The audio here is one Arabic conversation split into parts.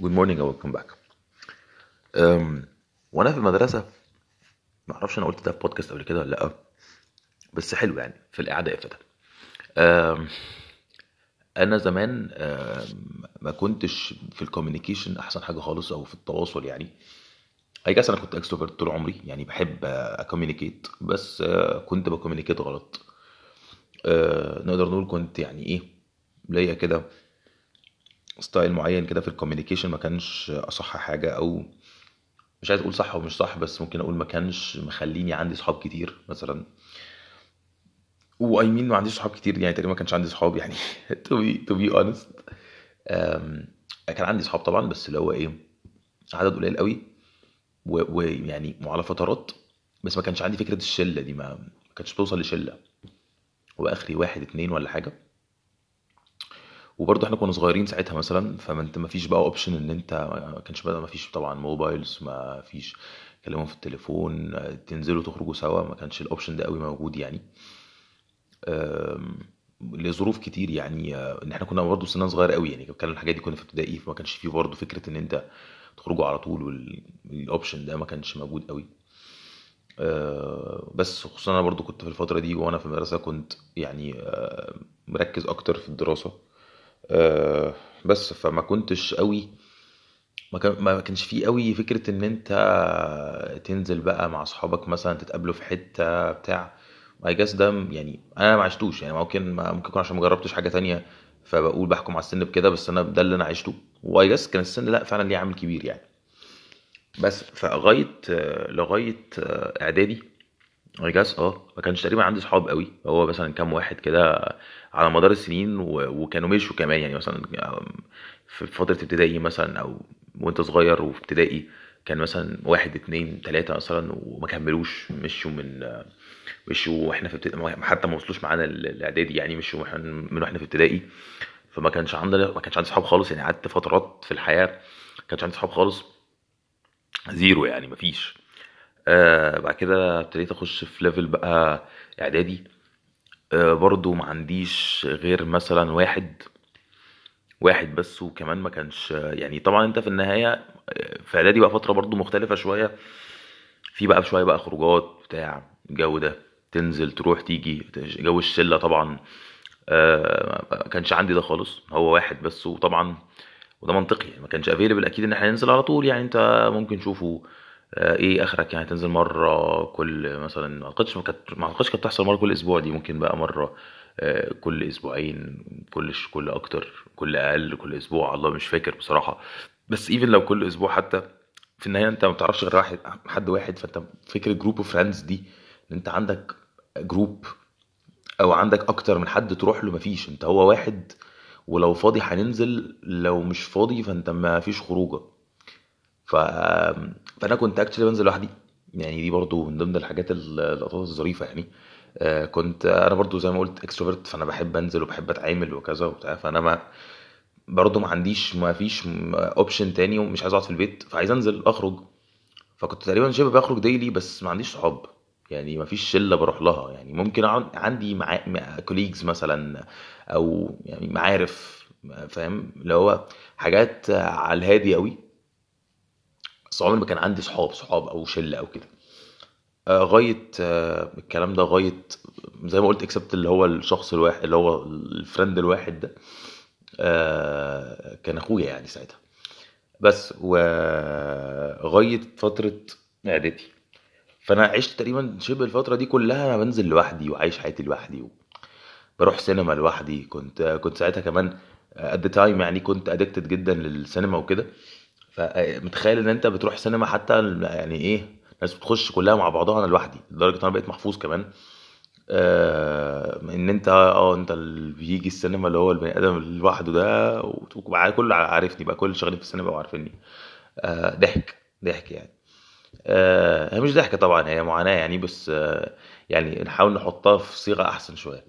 Good morning welcome back وأنا في المدرسة ما أعرفش أنا قلت ده في بودكاست قبل كده ولا لأ بس حلو يعني في القعده ابتدى. أم، أنا زمان أم، ما كنتش في ال communication أحسن حاجة خالص أو في التواصل يعني. I guess أنا كنت extrovert طول عمري يعني بحب ا communicate بس آه، كنت ب communicate غلط. آه، نقدر نقول كنت يعني إيه ليا كده style معين كده في ال communication ما كانش أصح حاجة أو مش عايز أقول صح ومش صح بس ممكن أقول ما كانش مخليني عندي صحاب كتير مثلا. و I mean ما عنديش صحاب كتير يعني تقريبا ما كانش عندي صحاب يعني be honest. أم، كان عندي صحاب طبعا بس اللي هو إيه عدد قليل قوي. ويعني وعلى فترات بس ما كانش عندي فكرة الشلة دي ما ما كانتش بتوصل لشلة. وآخري واحد اتنين ولا حاجة. وبرضه إحنا كنا صغيرين ساعتها مثلا فما انت ما فيش بقى option إن انت ما كانش بقى ما فيش طبعا mobiles ما فيش كلامهم في التليفون تنزلوا تخرجوا سوا ما كانش ال option ده قوي موجود يعني. لظروف كتير يعني آه، إن إحنا كنا برضه سننا صغير قوي يعني كان الحاجات دي كنا في ابتدائي فما كانش فيه برضه فكرة إن انت تخرجوا على طول وال option ده ما كانش موجود قوي. آه، بس خصوصا أنا برضو كنت في الفترة دي وأنا في المدرسة كنت يعني آه، مركز أكتر في الدراسة. بس فما كنتش قوي ما كان ما كانش فيه قوي فكرة إن أنت تنزل بقى مع أصحابك مثلا تتقابلوا في حتة بتاع. اي جاس ده يعني أنا ما عشتوش يعني ممكن ممكن يكون عشان ما جربتش حاجة تانية فبقول بحكم على السن بكده بس أنا ده اللي أنا عشته. واي جاس كان السن لأ فعلا ليه عامل كبير يعني. بس فلغايه آه، لغاية آه، إعدادي اي جاس آه. ما كانش تقريبا عندي صحاب قوي. هو مثلا كام واحد كده على مدار السنين و... وكانوا مشوا كمان. يعني مثلا في فترة ابتدائي مثلا أو وأنت صغير وفي ابتدائي كان مثلا واحد اتنين تلاتة مثلا وما كملوش. مشوا من مشوا وإحنا في ابتدائي حتى ما وصلوش معانا ال- الإعدادي يعني. مشوا من وإحنا في ابتدائي. فما كانش عندنا ما كانش عندي صحاب خالص. يعني قعدت فترات في الحياة ما كانش عندي صحاب خالص. zero يعني مفيش آه بعد كده ابتديت اخش في level بقى اعدادي. آه برضو ما عنديش غير مثلا واحد واحد بس وكمان ما كانش يعني طبعا انت في النهاية آه، في اعدادي بقى فترة برضو مختلفة شوية. في بقى شوية بقى خروجات بتاع الجو ده تنزل تروح تيجي جو الشلة طبعا. آه ما كانش عندي ده خالص هو واحد بس وطبعا وده منطقي يعني ما كانش available أكيد إن إحنا ننزل على طول يعني أنت ممكن تشوفه. إيه آخرك؟ يعني تنزل مرة كل مثلا ما أعتقدش ما أعتقدش كانت بتحصل مرة كل أسبوع دي ممكن بقى مرة آه، كل أسبوعين كل كل أكتر كل أقل كل أسبوع الله مش فاكر بصراحة. بس even لو كل أسبوع حتى في النهاية أنت ما بتعرفش غير واحد حد واحد فأنت فكره group of friends دي إن أنت عندك group أو عندك أكتر من حد تروح له مفيش. أنت هو واحد ولو فاضي هننزل لو مش فاضي فأنت ما فيش خروجة. ف... فأنا كنت actually بنزل لوحدي. يعني دي برضو من ضمن الحاجات ال- اللقطات الظريفة يعني. آه، كنت أنا برضو زي ما قلت extrovert فأنا بحب أنزل وبحب أتعامل وكذا وبتاع. فأنا ما برضو ما عنديش ما فيش option تاني ومش عايز أقعد في البيت. فعايز أنزل أخرج. فكنت تقريبا شبه بخرج daily بس ما عنديش صحاب يعني ما فيش شلة بروح لها. يعني ممكن عندي مع colleagues مثلا أو يعني معارف فاهم؟ اللي هو حاجات على الهادي قوي بس عمري ما كان عندي صحاب صحاب أو شلة أو كده. آه، غاية آه، الكلام ده غاية زي ما قلت except اللي هو الشخص الواحد اللي هو ال friend الواحد ده. آه، كان أخويا يعني ساعتها. بس وغايه فترة إعدادي. فأنا عشت تقريبا شبه الفترة دي كلها بنزل لوحدي وعايش حياتي لوحدي بروح سينما لوحدي. كنت كنت ساعتها كمان at the time يعني كنت addicted جدا للسينما وكده. فمتخيل ان انت بتروح سينما حتى يعني إيه الناس بتخش كلها مع بعضها أنا لوحدي لدرجة إن أنا بقيت محفوظ كمان. آه إن أنت آه أنت اللي بيجي السينما اللي هو البني آدم لوحده ده وبقى كله عارفني بقى كل شغالين في السينما بقوا عارفيني. آه ضحك ضحك يعني. آه هي مش ضحكة طبعا هي معاناة يعني بس آه يعني نحاول نحطها في صيغة أحسن شوية.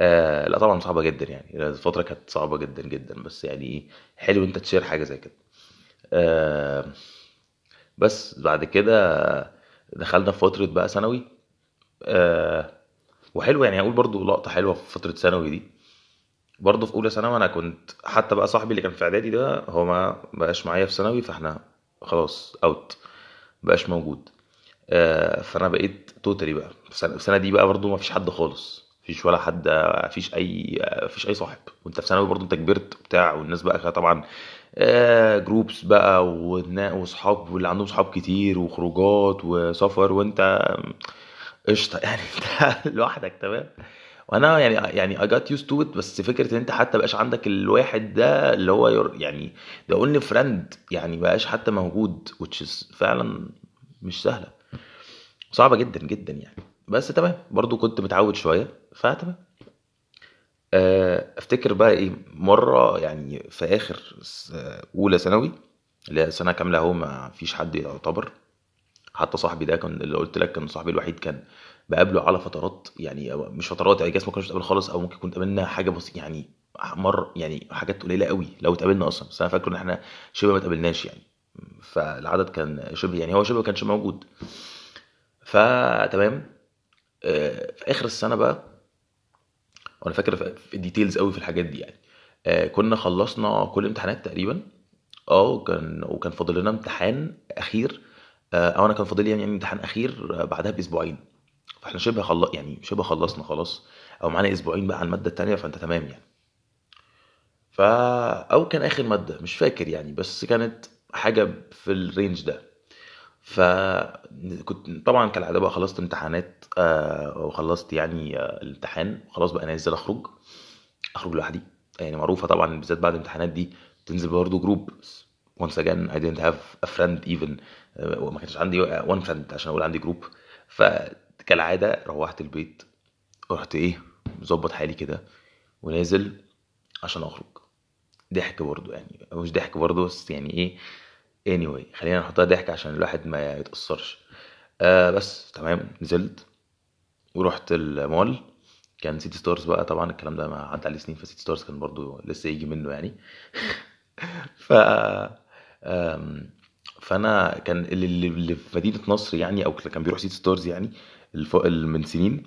آه لا طبعا صعبة جدا يعني الفترة كانت صعبة جدا جدا بس يعني إيه حلو أنت تشير حاجة زي كده. بس بعد كده دخلنا في فترة بقى ثانوي. آه وحلو يعني هقول برضو لقطة حلوة في فترة ثانوي دي. برضه في أولى ثانوي أنا كنت حتى بقى صاحبي اللي كان في إعدادي ده هو ما بقاش معايا في ثانوي فإحنا خلاص out بقاش موجود. آه، فأنا بقيت totally بقى. في سنة في سنة دي بقى برضه ما فيش حد خالص. مفيش ولا حد مفيش أي مفيش أي صاحب. وأنت في ثانوي برضه أنت كبرت بتاع والناس بقى كانت groups بقى والنا- واصحاب واللي عندهم صحاب كتير وخروجات وسفر وانت قشطة. يعني انت لوحدك تمام؟ وأنا يعني يعني I got used to it بس فكرة ان انت حتى بقاش عندك الواحد ده اللي هو يعني ده only friend يعني بقاش حتى موجود is فعلا مش سهلة. صعبة جدا جدا يعني. بس تمام. برضو كنت متعود شوية فتمام. آه، افتكر بقى إيه مرة يعني في آخر أولى ثانوي اللي هي سنة كاملة أهو ما فيش حد يعتبر. حتى صاحبي ده كان اللي قلت لك كان صاحبي الوحيد كان بقابله على فترات يعني مش فترات يعني جاز ما بنتقابل خالص أو ممكن كنت قابلنا حاجة بسيطة يعني مر يعني حاجات قليلة قوي. لو اتقابلنا أصلا بس أنا فاكر إن إحنا شبه ما اتقابلناش يعني. فالعدد كان شبه يعني هو شبه ما كانش موجود. فتمام. آه، في آخر السنة بقى وأنا فاكر في ديتيلز قوي في الحاجات دي يعني. آه، كنا خلصنا كل الامتحانات تقريبا. آه كان وكان فاضل لنا امتحان أخير. آه، أو أنا كان فاضل لي يعني امتحان أخير آه، بعدها بأسبوعين. فإحنا شبه خلص يعني شبه خلصنا خلاص. أو معانا أسبوعين بقى على المادة التانية فأنت تمام يعني. ف أو كان آخر مادة مش فاكر يعني. بس كانت حاجة في ال range ده. فكنت طبعا كالعادة بقى خلصت امتحانات آه، وخلصت يعني آه، الامتحان خلاص بقى نازل أخرج أخرج لوحدي. يعني معروفة طبعا بالذات بعد الامتحانات دي تنزل برضه group once again I didn't have a friend even آه، وما كانش عندي one friend عشان أقول عندي group فكالعاده روحت البيت رحت إيه مظبط حالي كده ونازل عشان أخرج. ضحك برضه يعني مش ضحك برضه بس يعني إيه anyway خلينا نحطها ضحك عشان الواحد ما يتأثرش آه بس تمام نزلت ورحت المول كان سيتي ستارز بقى طبعا الكلام ده ما عدى عليه سنين فسيتي ستارز كان برضو لسه يجي منه يعني ف فأنا كان اللي, في مدينة نصر يعني أو كان بيروح سيتي ستارز يعني. من سنين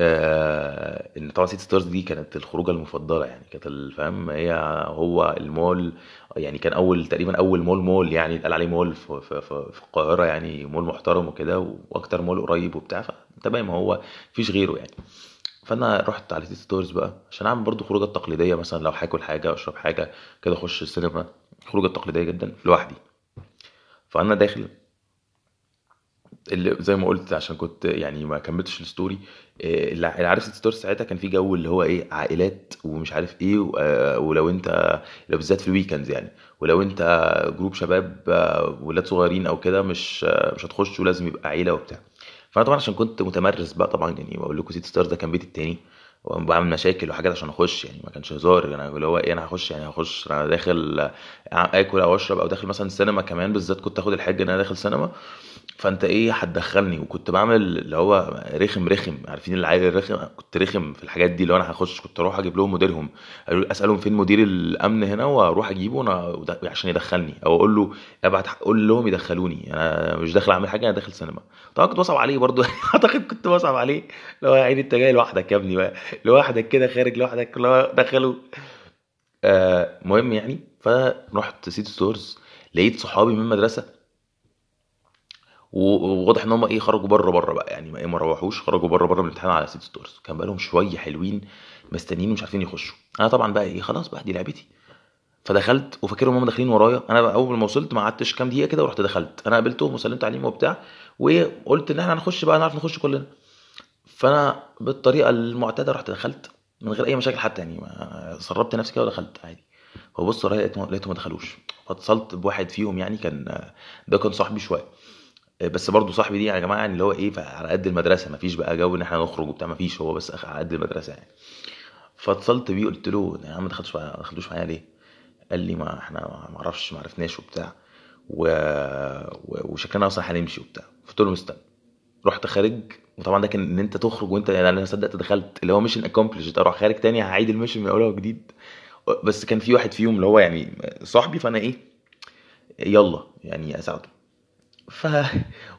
آه، إن طبعا سيتي ستارز دي كانت الخروجة المفضلة يعني كانت الفهم هي هو المول يعني كان أول تقريبا أول مول مول يعني اتقال عليه مول في, في, في, في القاهرة يعني مول محترم وكده وأكتر مول قريب وبتاع فتمام هو مفيش غيره يعني. فأنا رحت على سيتي ستارز بقى عشان أعمل برضو خروجة تقليدية مثلا لو هاكل حاجة أشرب حاجة كده أخش السينما خروجة تقليدية جدا لوحدي. فأنا داخل اللي زي ما قلت عشان كنت يعني ما كملتش ال story إيه، اللي عارف ستارز ساعتها كان في جو اللي هو إيه عائلات ومش عارف إيه آه، ولو أنت لو بالذات في ال weekends يعني ولو أنت group شباب آه، ولاد صغيرين أو كده مش آه، مش هتخش ولازم يبقى عيلة وبتاع. فأنا طبعا عشان كنت متمرس بقى طبعا يعني بقول لكم سيتي ستارز ده كان بيتي التاني وبعمل مشاكل وحاجات عشان أخش يعني ما كانش هزار أنا اللي هو إيه أنا هخش يعني هخش أنا داخل آه، آكل أو أشرب أو داخل مثلا السينما كمان بالذات كنت آخد الحاجة إن أنا داخل سينما فانت إيه هتدخلني؟ وكنت بعمل اللي هو رخم رخم. عارفين العيل الرخم كنت رخم في الحاجات دي اللي أنا هخش كنت أروح أجيب لهم مديرهم. اسألهم فين مدير الأمن هنا؟ وأروح اجيبه أنا عشان يدخلني. أو أقول له ابعت قول لهم يدخلوني. أنا مش داخل اعمل حاجة أنا داخل سينما. طبعا كنت بصعب عليه برضو اعتقد كنت بصعب عليه. هو يا عيني انت جاي لوحدك يا ابني بقى. لوحدك كده خارج لوحدك هو دخلوا آه مهم يعني. فرحت سيتي ستارز لقيت صحابي من المدرسة وواضح إن هم إيه خرجوا بره بره بقى. يعني ما إيه ما روحوش خرجوا بره بره من الامتحان على سيتي ستارز كان بقالهم شوية حلوين مستنيين ومش عارفين يخشوا. أنا طبعا بقى إيه خلاص بقى دي لعبتي. فدخلت وفاكرهم هم داخلين ورايا. أنا بقى أول ما وصلت ما قعدتش كام دقيقة كده ورحت دخلت. أنا قابلتهم وسلمت عليهم وبتاع وقلت إن إحنا هنخش بقى نعرف نخش كلنا. فأنا بالطريقة المعتادة رحت دخلت من غير أي مشاكل حتى يعني سربت نفسي كده ودخلت عادي. فبص ورايا لقيتهم ما دخلوش. فاتصلت بواحد فيهم يعني كان ده كان صاحبي شوية. بس برضه صاحبي دي يا جماعة يعني اللي هو إيه على قد المدرسة ما فيش بقى جو إن إحنا نخرج وبتاع ما فيش هو بس على قد المدرسة يعني. فاتصلت بيه قلت له يا عم ما دخلتش ما دخلتوش معايا ليه؟ قال لي ما إحنا ما أعرفش ما عرفناش وبتاع. و... و... وشكلنا أصلا هنمشي وبتاع. قلت له مستني رحت خارج وطبعا ده كان إن أنت تخرج وأنت يعني أنا صدقت دخلت اللي هو mission accomplished أروح خارج تاني هعيد ال mission من اولها وجديد. بس كان في واحد فيهم اللي هو يعني صاحبي فأنا إيه يلا يعني أساعده. ف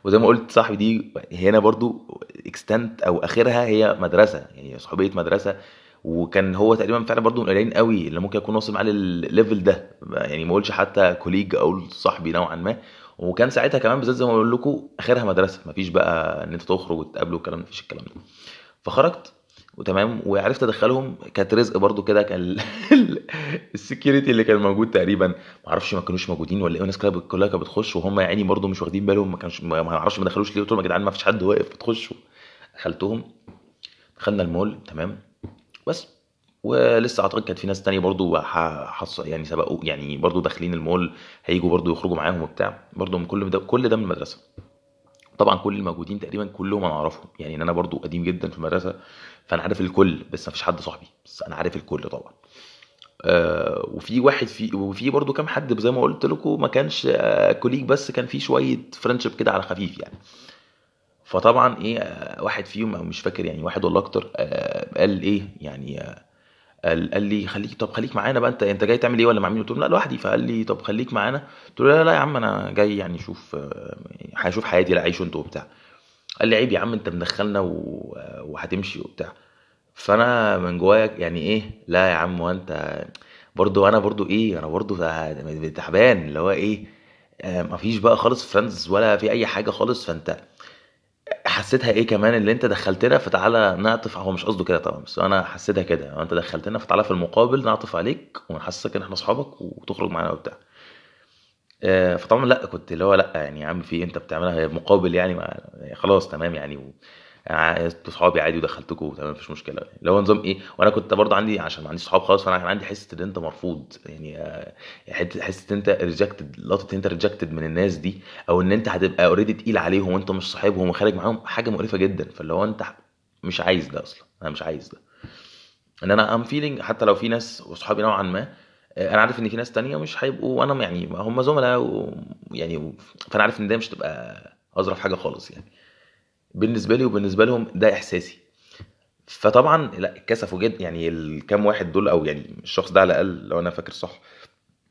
وزي ما قلت صاحبي دي هنا برضو extent أو آخرها هي مدرسة يعني صحوبية مدرسة وكان هو تقريبا فعلا برضو من القليلين قوي اللي ممكن يكون واصل معاه لل level ده. يعني ما أقولش حتى colleague أو صاحبي نوعا ما. وكان ساعتها كمان بالذات زي ما بقول لكم آخرها مدرسة مفيش بقى إن أنت تخرج وتقابله والكلام مفيش الكلام ده. فخرجت وتمام وعرفت أدخلهم. كانت رزق برضو كده كان ال security اللي كان موجود تقريبا. ما أعرفش ما كانوش موجودين ولا إيه الناس كلها كانت بتخش وهم يعني برضو مش واخدين بالهم. ما كانش ما أعرفش ما دخلوش ليه. قلت لهم يا جدعان ما فيش حد واقف بتخشوا. دخلتهم دخلنا المول تمام. بس ولسه أعتقد كانت في ناس تانية برضو حص يعني سبقوا يعني برضو داخلين المول هيجوا برضو يخرجوا معاهم وبتاع. برضو من كل ده كل ده من المدرسة. طبعا كل الموجودين تقريبا كلهم أنا أعرفهم. يعني أنا برضو قديم جدا في المدرسة فأنا عارف الكل بس ما فيش حد صاحبي. بس أنا عارف الكل طبعا. آه وفي واحد في وفي برضو كام حد زي ما قلت لكم ما كانش آه colleague بس كان في شوية friendship كده على خفيف يعني. فطبعا إيه آه واحد فيهم أو مش فاكر يعني واحد ولا أكتر آه قال إيه يعني آه قال, لي خليك طب خليك معانا بقى انت انت جاي تعمل إيه ولا مع مين؟ قلت له لا لوحدي. فقال لي طب خليك معانا. قلت له لا لا يا عم أنا جاي يعني أشوف آه، هشوف حياتي لا عيشوا أنتوا وبتاع. قال لي عيب يا عم انت مدخلنا. وهتمشي وبتاع. فأنا من جوايا يعني إيه لا يا عم وانت برضو أنا برضو إيه أنا برضو تعبان. اللي هو إيه آه، مفيش بقى خالص فريندز ولا في أي حاجة خالص فأنت حسيتها إيه كمان اللي انت دخلتنا فتعالى نعطف هو مش قصده كده طبعا بس أنا حسيتها كده انت دخلتنا فتعالى في المقابل نعطف عليك ونحسسك ان إحنا اصحابك وتخرج معانا وبتاع آه، فطبعا لا كنت اللي هو لا يعني يا عم في إيه؟ انت بتعملها مقابل يعني ما خلاص تمام يعني. أنتوا صحابي عادي ودخلتكم تمام مفيش مشكلة. اللي هو نظام إيه؟ وأنا كنت برضه عندي عشان ما عنديش صحاب خالص فأنا كان عندي حس إن أنت مرفوض. يعني آه، حس إن أنت rejected لقطة إن أنت rejected من الناس دي أو إن أنت هتبقى already تقيل عليهم وأنت مش صاحبهم وخارج معاهم حاجة مقرفة جدا. فاللي هو أنت مش عايز ده أصلا. أنا مش عايز ده. إن أنا I'm feeling حتى لو في ناس وصحابي نوعا ما آه، أنا عارف إن في ناس تانية مش هيبقوا وأنا يعني هم زملاء ويعني فأنا عارف إن ده مش تبقى أظرف حاجة خالص يعني. بالنسبة لي وبالنسبة لهم ده إحساسي. فطبعا لا اتكسفوا جدا يعني الكام واحد دول أو يعني الشخص ده على الأقل لو أنا فاكر صح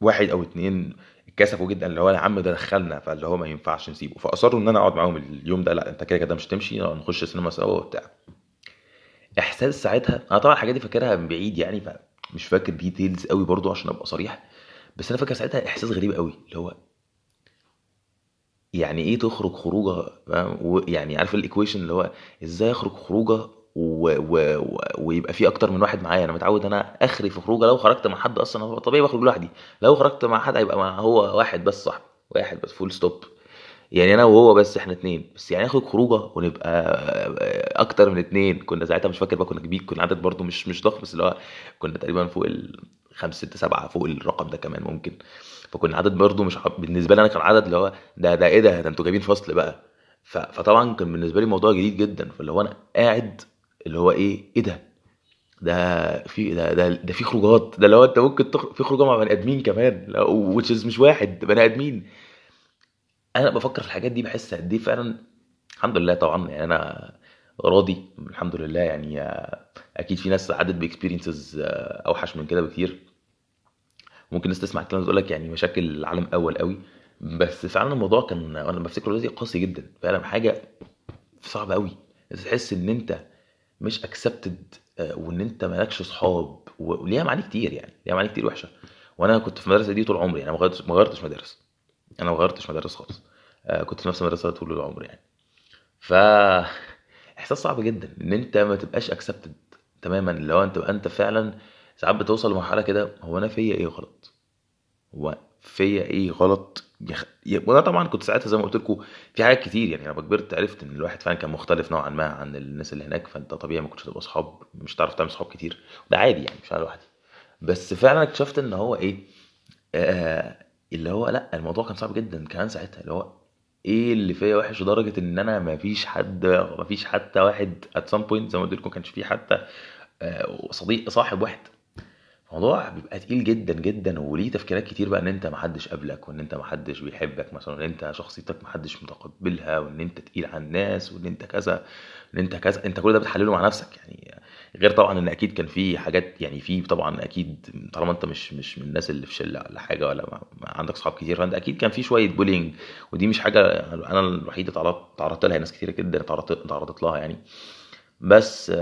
واحد أو اتنين اتكسفوا جدا اللي هو يا عم ده دخلنا فاللي هو ما ينفعش نسيبه. فأصروا إن أنا أقعد معاهم اليوم ده لا أنت كده كده مش تمشي نخش سينما سوا وبتاع. إحساس ساعتها أنا طبعا الحاجات دي فاكرها من بعيد يعني فمش فاكر details قوي برضو عشان أبقى صريح بس أنا فاكر ساعتها إحساس غريب قوي اللي هو يعني إيه تخرج خروجة؟ يعني عارف ال equation اللي هو إزاي أخرج خروجة و... و... و... ويبقى في أكتر من واحد معايا؟ أنا متعود أنا آخري في خروجة لو خرجت مع حد أصلا هو طبيعي بخرج لوحدي. لو خرجت مع حد هيبقى مع هو واحد بس صاحبي واحد بس full stop يعني أنا وهو بس إحنا اتنين. بس يعني أخرج خروجة ونبقى أكتر من اتنين. كنا ساعتها مش فاكر بقى كنا كبير كنا عدد برضو مش مش ضخم بس اللي هو كنا تقريبا فوق ال 5 6 7 فوق الرقم ده كمان ممكن. فكنا عدد برضه مش بالنسبة لي أنا كان عدد اللي هو ده ده إيه ده؟ ده أنتوا جايبين فصل بقى. فطبعا كان بالنسبة لي موضوع جديد جدا. فاللي هو أنا قاعد اللي هو إيه إيه ده؟ ده في ده ده, ده في خروجات. ده لو أنت ممكن تخرج في خروجة مع بني آدمين كمان. وتشيز مش واحد بني آدمين. أنا بفكر في الحاجات دي بحس قد إيه فعلا الحمد لله طبعا يعني أنا راضي. الحمد لله يعني أكيد في ناس عدت ب experiences أوحش من كده بكتير. ممكن الناس تسمع الكلام تقول لك يعني مشاكل العالم أول قوي. بس فعلا الموضوع كان أنا بفتكره دلوقتي قاسي جدا. فعلا حاجة صعبة قوي. تحس إن أنت مش اكسبتد آه، وإن أنت مالكش صحاب وليها معاني كتير يعني. ليها معاني كتير وحشة. وأنا كنت في المدرسة دي طول عمري. يعني ما غيرتش مدارس. أنا ما غيرتش مدارس خالص. آه، كنت في نفس المدرسة طول العمر يعني. ف إحساس صعب جدا إن أنت ما تبقاش اكسبتد تماما. لو أنت أنت فعلا ساعات بتوصل لمرحلة كده هو أنا فيا إيه غلط؟ هو فيا إيه غلط؟ يخ... وأنا طبعا كنت ساعتها زي ما قلت لكم في حاجات كتير يعني لما كبرت عرفت إن الواحد فعلا كان مختلف نوعا ما عن الناس اللي هناك فأنت طبيعي ما كنتش هتبقى اصحاب مش هتعرف تعمل صحاب كتير. ده عادي يعني مش أنا لوحدي. بس فعلا اكتشفت إن هو إيه آه اللي هو لأ الموضوع كان صعب جدا كمان ساعتها. اللي هو إيه اللي فيا وحش لدرجة إن أنا ما فيش حد ما فيش حتى واحد ات سام بوينت زي ما قلت لكم كانش في حتى صديق صاحب واحد. الموضوع بيبقى تقيل جدا جدا وليه تفكيرات كتير بقى إن أنت محدش قابلك وإن أنت محدش بيحبك مثلا وإن أنت شخصيتك محدش متقبلها وإن أنت تقيل على الناس وإن أنت كذا ان أنت كذا أنت كل ده بتحلله مع نفسك. يعني غير طبعا إن أكيد كان في حاجات يعني في طبعا أكيد طالما أنت مش مش من الناس اللي في شلة ولا حاجة ولا ما عندك صحاب كتير فأنت أكيد كان في شوية بولينج ودي مش حاجة أنا الوحيد تعرضت لها ناس كتير جدا تعرضت لها يعني. بس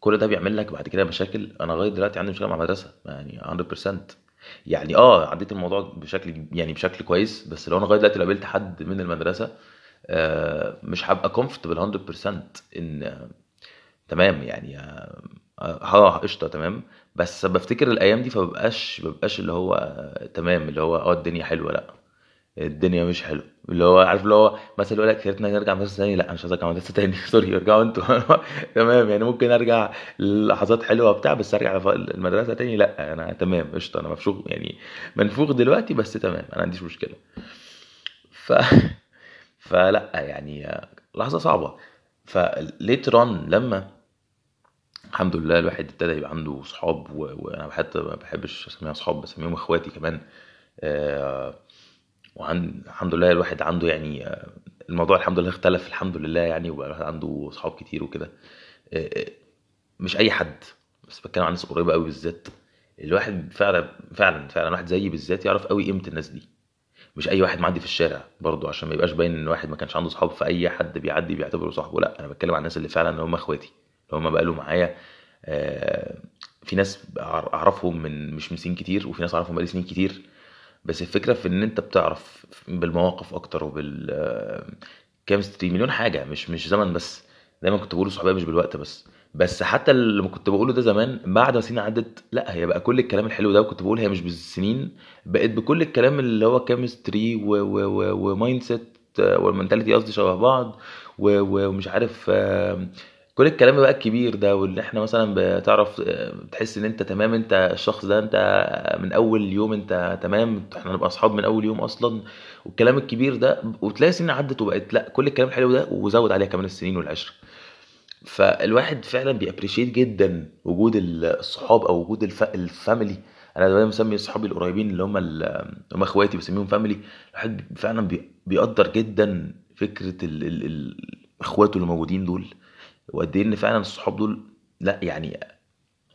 كل ده بيعمل لك بعد كده مشاكل. أنا لغاية دلوقتي عندي مشكلة مع المدرسة يعني 100% يعني آه عديت الموضوع بشكل يعني بشكل كويس بس لو أنا لغاية دلوقتي لو قابلت حد من المدرسة آه، مش هبقى comfortable 100% إن تمام يعني آه آه، قشطة تمام. بس بفتكر الأيام دي فمبقاش مبقاش اللي هو تمام اللي هو آه الدنيا حلوة لأ. الدنيا مش حلوة. اللي هو عارف اللي هو مثلا يقول لك يا ريتنا نرجع مدرسه تاني لا مش عايز ارجع مدرسه تاني. sorry ارجعوا أنتوا. تمام يعني ممكن أرجع لحظات حلوة وبتاع بس أرجع المدرسة تاني لا أنا تمام قشطة أنا مفشوخ يعني منفوخ دلوقتي بس تمام أنا ما عنديش مشكلة. ف فلا يعني لحظة صعبة. فليتر اون لما الحمد لله الواحد ابتدى يبقى عنده صحاب وأنا حتى ما بحبش أسميها صحاب بسميهم إخواتي كمان آه، وعن الحمد لله الواحد عنده يعني الموضوع الحمد لله اختلف الحمد لله يعني وبقى عنده صحاب كتير وكده. آه، آه، مش أي حد بس بتكلم عن ناس قريبة قوي بالذات. الواحد فعلا فعلا فعلا واحد زيي بالذات يعرف قوي قيمة الناس دي. مش أي واحد معدي في الشارع برضو عشان ما يبقاش باين إن واحد ما كانش عنده صحاب. فأي حد بيعدي بيعتبره صاحبه. لأ أنا بتكلم عن الناس اللي فعلا هم إخواتي اللي هم بقالوا معايا. آه، في ناس أعرفهم من مش من سنين كتير وفي ناس أعرفهم بقالي سنين كتير. بس الفكرة في إن أنت بتعرف بالمواقف أكتر وبال كيمستري مليون حاجة مش مش زمن بس. دايما كنت بقول صحوبيه مش بالوقت بس. بس حتى اللي كنت بقوله ده زمان بعد ما سنين عدت لا هي بقى كل الكلام الحلو ده وكنت بقول هي مش بالسنين بقت بكل الكلام اللي هو chemistry و mindset وال mentality قصدي شبه بعض ومش عارف كل الكلام بقى الكبير ده واللي إحنا مثلا بتعرف آه، بتحس إن أنت تمام أنت الشخص ده أنت من أول يوم أنت تمام إحنا نبقى أصحاب من أول يوم أصلا والكلام الكبير ده وتلاقي سنين عدت وبقت لأ كل الكلام الحلو ده وزود عليها كمان السنين والعشره فالواحد فعلا بي appreciate جدا وجود الصحاب أو وجود الف... ال family أنا دايما مسمي صحابي القريبين اللي هم. هم إخواتي بسميهم family الواحد فعلا بي... بيقدر جدا فكرة ال... ال... ال... إخواته اللي موجودين دول. وقد إيه إن فعلا الصحاب دول لا يعني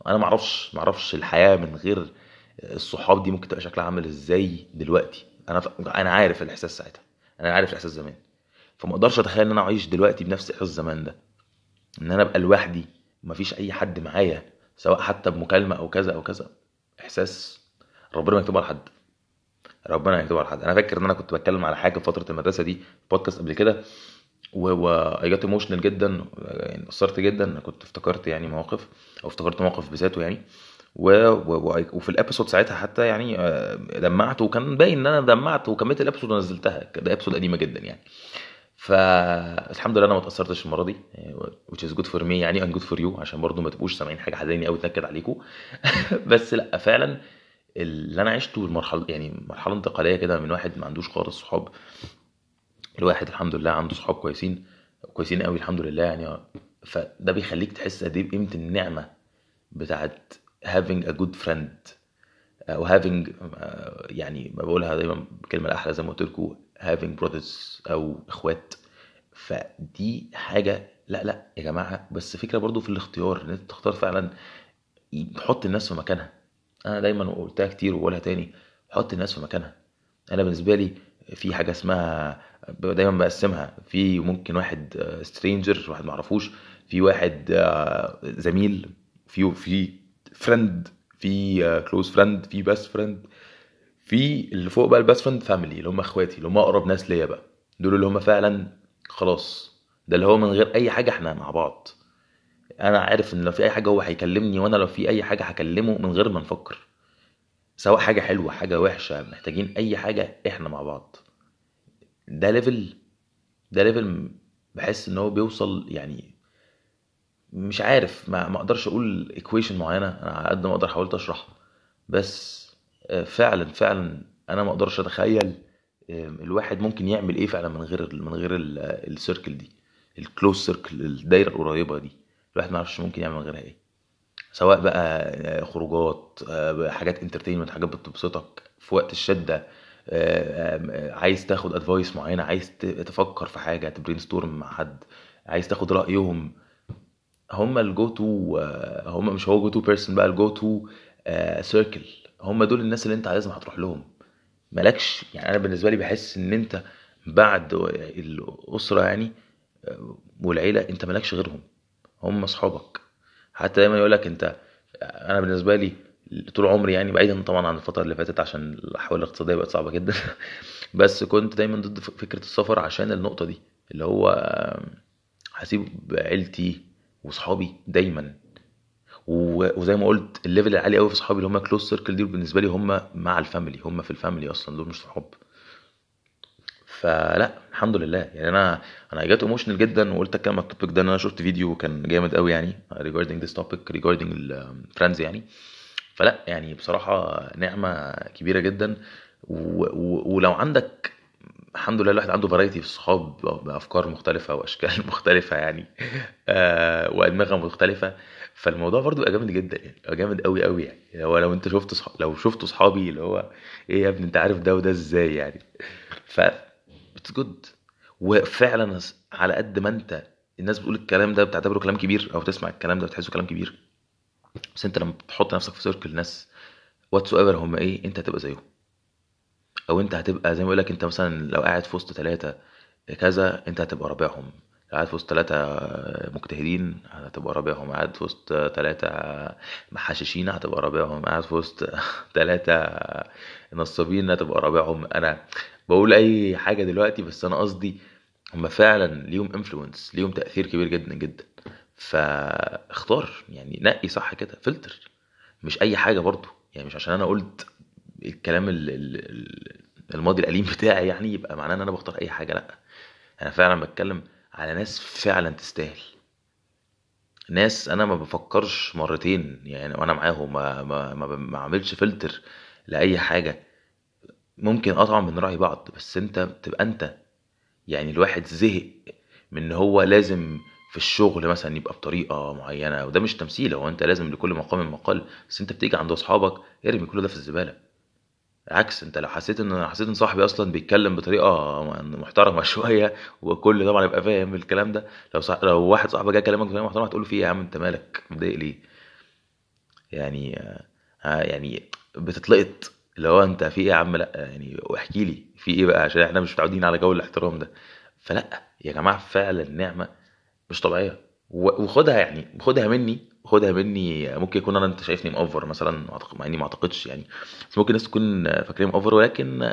أنا ما أعرفش ما أعرفش الحياة من غير الصحاب دي ممكن تبقى شكلها عامل إزاي دلوقتي. أنا ف... أنا عارف الإحساس ساعتها. أنا عارف الإحساس زمان. فما أقدرش أتخيل إن أنا أعيش دلوقتي بنفس إحساس زمان ده. إن أنا أبقى لوحدي ومفيش أي حد معايا سواء حتى بمكالمة أو كذا أو كذا. إحساس ربنا ما يكتبه على حد. ربنا ما يكتبه على حد. أنا فاكر إن أنا كنت بتكلم على حاجة في فترة المدرسة دي في بودكاست قبل كده. و I get emotional جدا يعني اتأثرت جدا كنت افتكرت يعني مواقف أو افتكرت موقف بذاته يعني. و... و... وفي ال episode ساعتها حتى يعني آه، دمعت وكان باين إن أنا دمعت وكملت ال episode ونزلتها. ده episode قديمة جدا يعني. فالحمد لله أنا ما اتاثرتش المرة دي which is good for me يعني and good for you عشان برضو ما تبقوش سامعين حاجة حزينة قوي تنكد عليكم بس لأ فعلا اللي أنا عشته المرحله يعني مرحلة انتقالية كده من واحد ما عندوش خالص صحاب الواحد الحمد لله عنده صحاب كويسين كويسين قوي الحمد لله يعني. فده بيخليك تحس قد إيه بقيمة النعمة بتاعت having a good friend أو having آه، يعني بقولها دايما بالكلمة الأحلى زي ما قلت لكم having brothers أو إخوات. فدي حاجة لا لا يا جماعة بس فكرة برضو في الاختيار إن أنت تختار فعلا تحط الناس في مكانها. أنا دايما قلتها كتير وبقولها تاني حط الناس في مكانها. أنا بالنسبة لي في حاجة اسمها دايما بقسمها. في ممكن واحد stranger واحد معرفوش. في واحد آه، زميل. في في friend في close friend في best friend في اللي فوق بقى ال best friend family اللي هم اخواتي اللي هم أقرب ناس ليا بقى. دول اللي هم فعلا خلاص. ده اللي هو من غير أي حاجة إحنا مع بعض. أنا عارف إن لو في أي حاجة هو هيكلمني وأنا لو في أي حاجة هكلمه من غير ما نفكر. سواء حاجة حلوة حاجة وحشة محتاجين أي حاجة إحنا مع بعض. ده level ده level بحس إن هو بيوصل يعني مش عارف ما ما أقدرش أقول equation معينة أنا على قد ما أقدر حاولت اشرح بس آه، فعلا فعلا أنا ما أقدرش أتخيل آه، الواحد ممكن يعمل إيه فعلا من غير من غير ال circle دي ال close circle الدايره القريبة دي الواحد ما يعرفش ممكن يعمل من غيرها إيه. سواء بقى آه، خروجات آه، حاجات entertainment حاجات بتبسطك في وقت الشدة آه، آه، عايز تاخد advice معينة عايز تفكر في حاجة ت brainstorm مع حد عايز تاخد رأيهم. هم ال go-to هم مش هو go-to person بقى ال go-to circle هم دول الناس اللي انت لازم هتروح لهم. مالكش يعني أنا بالنسبة لي بحس إن أنت بعد الأسرة يعني آه، والعيلة أنت مالكش غيرهم. هم أصحابك. حتى دايما يقول لك انت أنا بالنسبة لي طول عمري يعني بعيدا طبعا عن الفترة اللي فاتت عشان الاحوال الاقتصادية بقت صعبة جدا. بس كنت دايما ضد فكرة السفر عشان النقطة دي اللي هو هسيب عيلتي وصحابي دايما. وزي ما قلت ال level العالي قوي في صحابي اللي هم close circle دي بالنسبة لي هم مع ال family هم في ال family أصلا دول مش صحاب فلا الحمد لله. يعني أنا أنا got emotional جدا وقلت أتكلم على ال topic ده إن أنا شفت فيديو كان جامد قوي يعني regarding this topic regarding ال friends يعني. فلا يعني بصراحة نعمة كبيرة جدا. و... و... ولو عندك الحمد لله الواحد عنده variety في الصحاب بأفكار مختلفة وأشكال مختلفة يعني آه وأدمغة مختلفة فالموضوع برضو بيبقى جامد جدا يعني بيبقى جامد قوي قوي يعني. هو لو أنت شفت صح... لو شفتوا صحابي اللي هو إيه يا ابني أنت عارف ده وده إزاي يعني. ف it's good وفعلا على قد ما أنت الناس بتقول الكلام ده بتعتبره كلام كبير أو تسمع الكلام ده بتحسه كلام كبير. بس انت لما تحط نفسك في circle ناس whatever هم إيه انت هتبقى زيهم. أو انت هتبقى زي ما بقول لك انت مثلا لو قاعد في وسط ثلاثة كذا انت هتبقى رابعهم. قاعد في وسط ثلاثة مجتهدين هتبقى رابعهم. قاعد في وسط ثلاثة محششين هتبقى رابعهم. قاعد في وسط ثلاثة نصابين هتبقى رابعهم. أنا بقول اي حاجة دلوقتي بس أنا قصدي هم فعلا ليهم influence ليهم تأثير كبير جدا جدا. فاختار يعني نقي صح كده فلتر. مش أي حاجة برضو يعني مش عشان أنا قلت الكلام ال- ال- ال- الماضي الأليم بتاعي يعني يبقى معناه إن أنا بختار أي حاجة لأ. أنا فعلا بتكلم على ناس فعلا تستاهل. ناس أنا ما بفكرش مرتين يعني وأنا معاهم ما ما ما, اعملش فلتر لأي حاجة. ممكن آه طبعا بنراعي بعض بس أنت بتبقى أنت. يعني الواحد زهق من إن هو لازم في الشغل مثلا يبقى بطريقة معينة وده مش تمثيل هو أنت لازم لكل مقام مقال بس أنت بتيجي عند أصحابك ارمي كل ده في الزبالة. عكس أنت لو حسيت إن حسيت إن صاحبي أصلا بيتكلم بطريقة محترمة شوية وكل طبعا يبقى فاهم الكلام ده لو صح... لو واحد صاحبك جاي يكلمك بطريقة محترمة هتقول له في إيه يا عم أنت مالك؟ متضايق ليه؟ يعني آه يعني بتتلقط اللي هو أنت في إيه يا عم؟ لأ يعني واحكي لي في إيه بقى؟ عشان إحنا مش متعودين على جو الاحترام ده. فلأ يا جماعة فعلا نعمه مش طبيعية. وخدها يعني خدها مني خدها مني. ممكن يكون أنا أنت شايفني مأفور مثلا مع إني ما أعتقدش يعني. بس ممكن الناس تكون فاكرين مأفور ولكن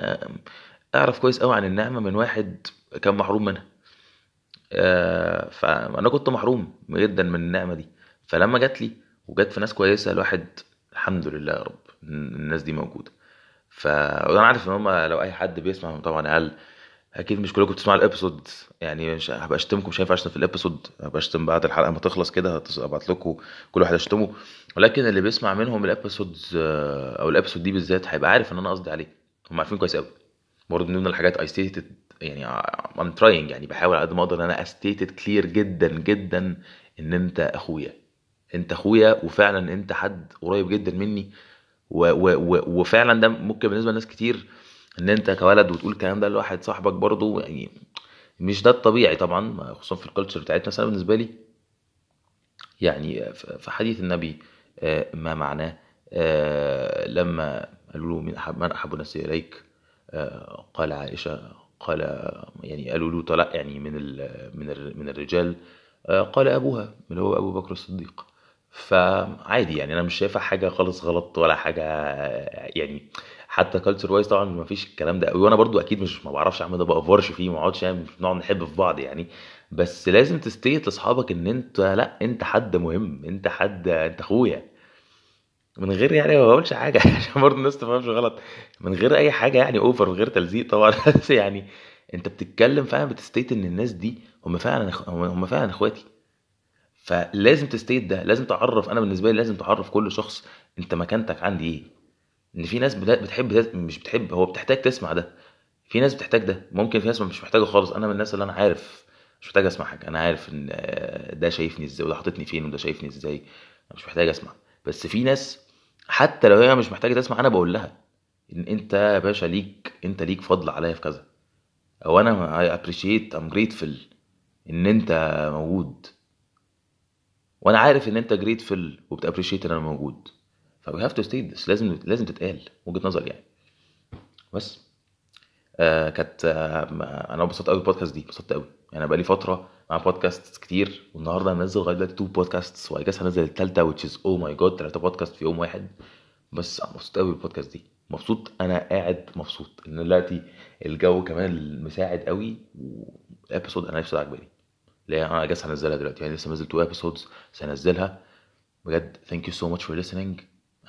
أعرف كويس قوي عن النعمة من واحد كان محروم منها. آه، فأنا كنت محروم جدا من النعمة دي. فلما جات لي وجت في ناس كويسة الواحد الحمد لله يا رب الناس دي موجودة. ف وأنا عارف إن هم لو أي حد بيسمع طبعا قال أكيد مش كلكم بتسمعوا الإبيسود. يعني مش هبقى أشتمكم مش هينفع في الإبيسود. هبقى أشتم بعد الحلقة ما تخلص كده ابعت لكم كل واحد اشتمه ولكن اللي بيسمع منهم الإبيسودز أو الإبيسود دي بالذات هيبقى عارف إن أنا قصدي عليه. هم عارفين كويس قوي برضه من ضمن الحاجات I stated يعني I'm trying يعني بحاول على قد ما أقدر إن أنا أ state clear جدا جدا إن أنت أخويا. أنت أخويا وفعلا أنت حد قريب جدا مني. و و و وفعلا ده ممكن بالنسبة لناس كتير إن أنت cold وتقول الكلام ده لواحد صاحبك برضه يعني مش ده الطبيعي طبعا خصوصا في ال culture بتاعتنا بس أنا بالنسبة لي. يعني في حديث النبي آه، ما معناه آه، لما قالوا له من أحب من أحب الناس إليك؟ آه، قال عائشة قال يعني قالوا له طلع يعني من من من الرجال قال أبوها اللي هو أبو بكر الصديق. فعادي يعني أنا مش شايفها حاجة خالص غلط ولا حاجة يعني حتى culture wise طبعا ما فيش الكلام ده قوي. وأنا برضو أكيد مش ما بعرفش أعمل ده بافورش فيه ما اقعدش يعني مش بنقعد نحب في بعض يعني. بس لازم ت state لأصحابك إن أنت لأ أنت حد مهم أنت حد أنت أخويا. من غير يعني ما بقولش حاجة عشان برضه الناس تفهمش غلط. من غير أي حاجة يعني over من غير تلزيق طبعا. بس يعني أنت بتتكلم فعلا بت state إن الناس دي هم فعلا هم فعلا أخواتي. فلازم ت state ده لازم تعرف أنا بالنسبة لي لازم تعرف كل شخص أنت مكانتك عندي إيه. إن في ناس بت- بتحب مش بتحب هو بتحتاج تسمع ده. في ناس بتحتاج ده. ممكن في ناس مش محتاجة خالص. أنا من الناس اللي أنا عارف مش محتاج أسمع حاجة. أنا عارف إن آه، ده شايفني إزاي وده حاططني فين وده شايفني إزاي. مش محتاج أسمع. بس في ناس حتى لو هي مش محتاجة تسمع أنا بقول لها إن أنت يا باشا ليك أنت ليك فضل عليا في كذا. أو أنا I appreciate I'm grateful إن أنت موجود. وأنا عارف إن أنت grateful وبت appreciate إن أنا موجود. ف we have to state this. لازم لازم تتقال وجهة نظر يعني. بس. آه كانت آه أنا انبسطت قوي بالبودكاست دي انبسطت قوي يعني بقى لي فترة مع بودكاست كتير والنهاردة هنزل لغاية دلوقتي two بودكاست و I guess هنزل التالتة which is oh my god تلاتة بودكاست في يوم واحد. بس مبسوط قوي بالبودكاست دي. مبسوط أنا قاعد مبسوط. إن دلوقتي الجو كمان مساعد قوي وال episode أنا نفسي عجباني لا أنا guess هنزلها دلوقتي. يعني لسه نزل two episodes هنزلها. بجد thank you so much for listening.